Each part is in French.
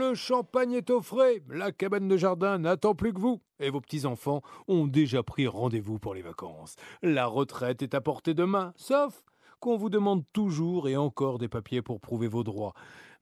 Le champagne est au frais, la cabane de jardin n'attend plus que vous, et vos petits-enfants ont déjà pris rendez-vous pour les vacances. La retraite est à portée de main, sauf qu'on vous demande toujours et encore des papiers pour prouver vos droits.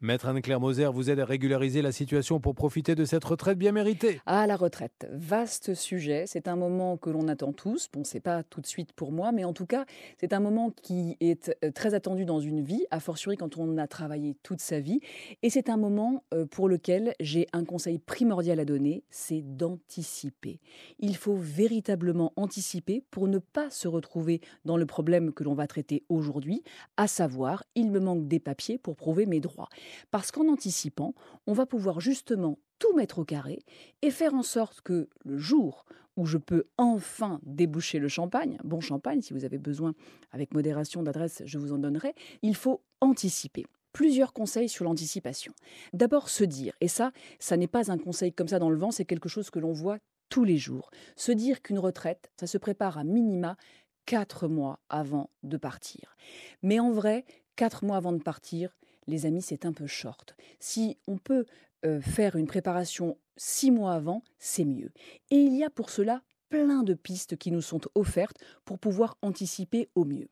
Maître Anne-Claire Moser vous aide à régulariser la situation pour profiter de cette retraite bien méritée. Ah, la retraite, vaste sujet. C'est un moment que l'on attend tous. Bon, c'est pas tout de suite pour moi, mais en tout cas, c'est un moment qui est euh, très attendu dans une vie, a fortiori quand on a travaillé toute sa vie. Et c'est un moment euh, pour lequel j'ai un conseil primordial à donner, c'est d'anticiper. Il faut véritablement anticiper pour ne pas se retrouver dans le problème que l'on va traiter aujourd'hui, à savoir, il me manque des papiers pour prouver mes droits. Parce qu'en anticipant, on va pouvoir justement tout mettre au carré et faire en sorte que le jour où je peux enfin déboucher le champagne, bon champagne, si vous avez besoin avec modération d'adresse, je vous en donnerai, il faut anticiper plusieurs conseils sur l'anticipation. D'abord se dire, et ça, ça n'est pas un conseil comme ça dans le vent, c'est quelque chose que l'on voit tous les jours. Se dire qu'une retraite, ça se prépare à minima quatre mois avant de partir. Mais en vrai, quatre mois avant de partir, les amis, c'est un peu short. Si on peut faire une préparation six mois avant, c'est mieux. Et il y a pour cela plein de pistes qui nous sont offertes pour pouvoir anticiper au mieux.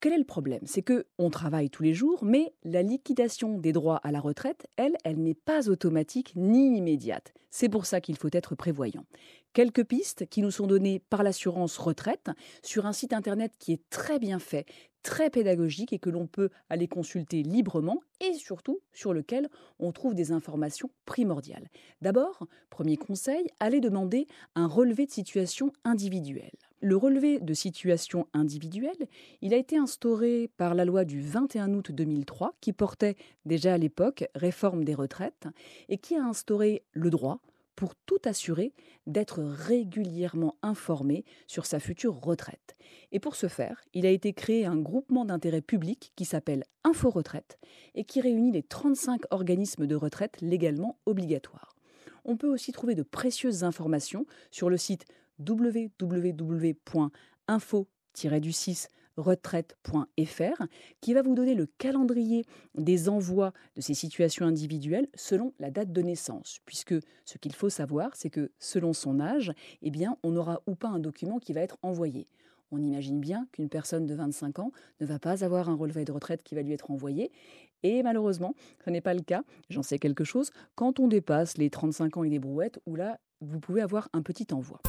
Quel est le problème? C'est que on travaille tous les jours, mais la liquidation des droits à la retraite, elle, elle n'est pas automatique ni immédiate. C'est pour ça qu'il faut être prévoyant. Quelques pistes qui nous sont données par l'assurance retraite sur un site internet qui est très bien fait, très pédagogique et que l'on peut aller consulter librement et surtout sur lequel on trouve des informations primordiales. D'abord, premier conseil, allez demander un relevé de situation individuelle. Le relevé de situation individuelle, il a été instauré par la loi du 21 août 2003 qui portait déjà à l'époque réforme des retraites et qui a instauré le droit pour tout assurer d'être régulièrement informé sur sa future retraite. Et pour ce faire, il a été créé un groupement d'intérêt public qui s'appelle Info Retraite et qui réunit les 35 organismes de retraite légalement obligatoires. On peut aussi trouver de précieuses informations sur le site www.info-du6 retraite.fr qui va vous donner le calendrier des envois de ces situations individuelles selon la date de naissance puisque ce qu'il faut savoir c'est que selon son âge eh bien on aura ou pas un document qui va être envoyé. On imagine bien qu'une personne de 25 ans ne va pas avoir un relevé de retraite qui va lui être envoyé. Et malheureusement, ce n'est pas le cas. J'en sais quelque chose. Quand on dépasse les 35 ans et des brouettes, où là, vous pouvez avoir un petit envoi.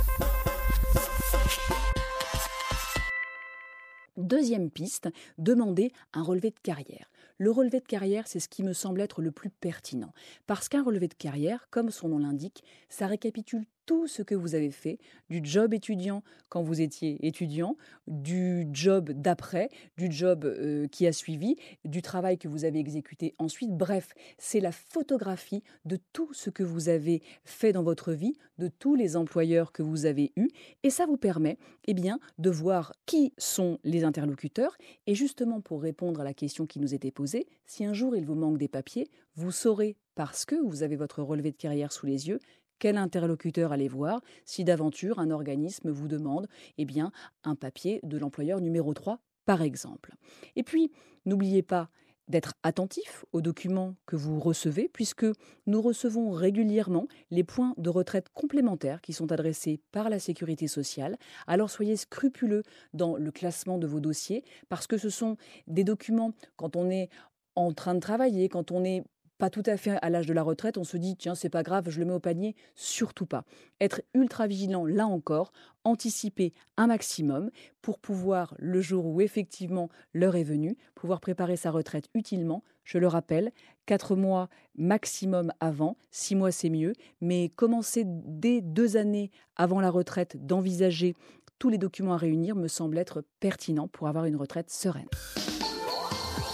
Deuxième piste, demander un relevé de carrière. Le relevé de carrière, c'est ce qui me semble être le plus pertinent. Parce qu'un relevé de carrière, comme son nom l'indique, ça récapitule tout ce que vous avez fait, du job étudiant quand vous étiez étudiant, du job d'après, du job euh, qui a suivi, du travail que vous avez exécuté ensuite. Bref, c'est la photographie de tout ce que vous avez fait dans votre vie, de tous les employeurs que vous avez eus, et ça vous permet eh bien, de voir qui sont les interlocuteurs. Et justement, pour répondre à la question qui nous était posée, si un jour il vous manque des papiers, vous saurez, parce que vous avez votre relevé de carrière sous les yeux, quel interlocuteur aller voir si d'aventure un organisme vous demande eh bien, un papier de l'employeur numéro 3, par exemple? Et puis, n'oubliez pas d'être attentif aux documents que vous recevez, puisque nous recevons régulièrement les points de retraite complémentaires qui sont adressés par la sécurité sociale. Alors soyez scrupuleux dans le classement de vos dossiers, parce que ce sont des documents, quand on est en train de travailler, quand on est pas tout à fait à l'âge de la retraite, on se dit tiens, c'est pas grave, je le mets au panier, surtout pas. Être ultra vigilant là encore, anticiper un maximum pour pouvoir le jour où effectivement l'heure est venue, pouvoir préparer sa retraite utilement. Je le rappelle, quatre mois maximum avant, six mois c'est mieux, mais commencer dès deux années avant la retraite d'envisager tous les documents à réunir me semble être pertinent pour avoir une retraite sereine.